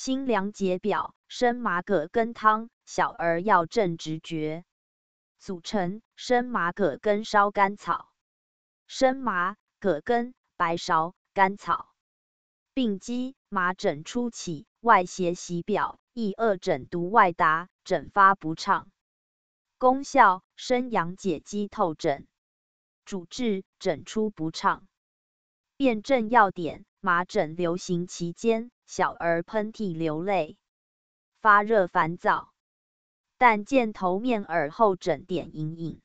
辛凉解表，生麻葛根汤，小儿要正直觉。组成：生麻葛根烧甘草。生麻、葛根、白芍、甘草。病机：麻疹初起，外邪袭表，易恶疹毒外达，疹发不畅。功效：生阳解肌透疹。主治：疹出不畅。辨证要点：麻疹流行期间，小儿喷嚏流泪，发热烦躁，但见头面耳后枕点隐隐。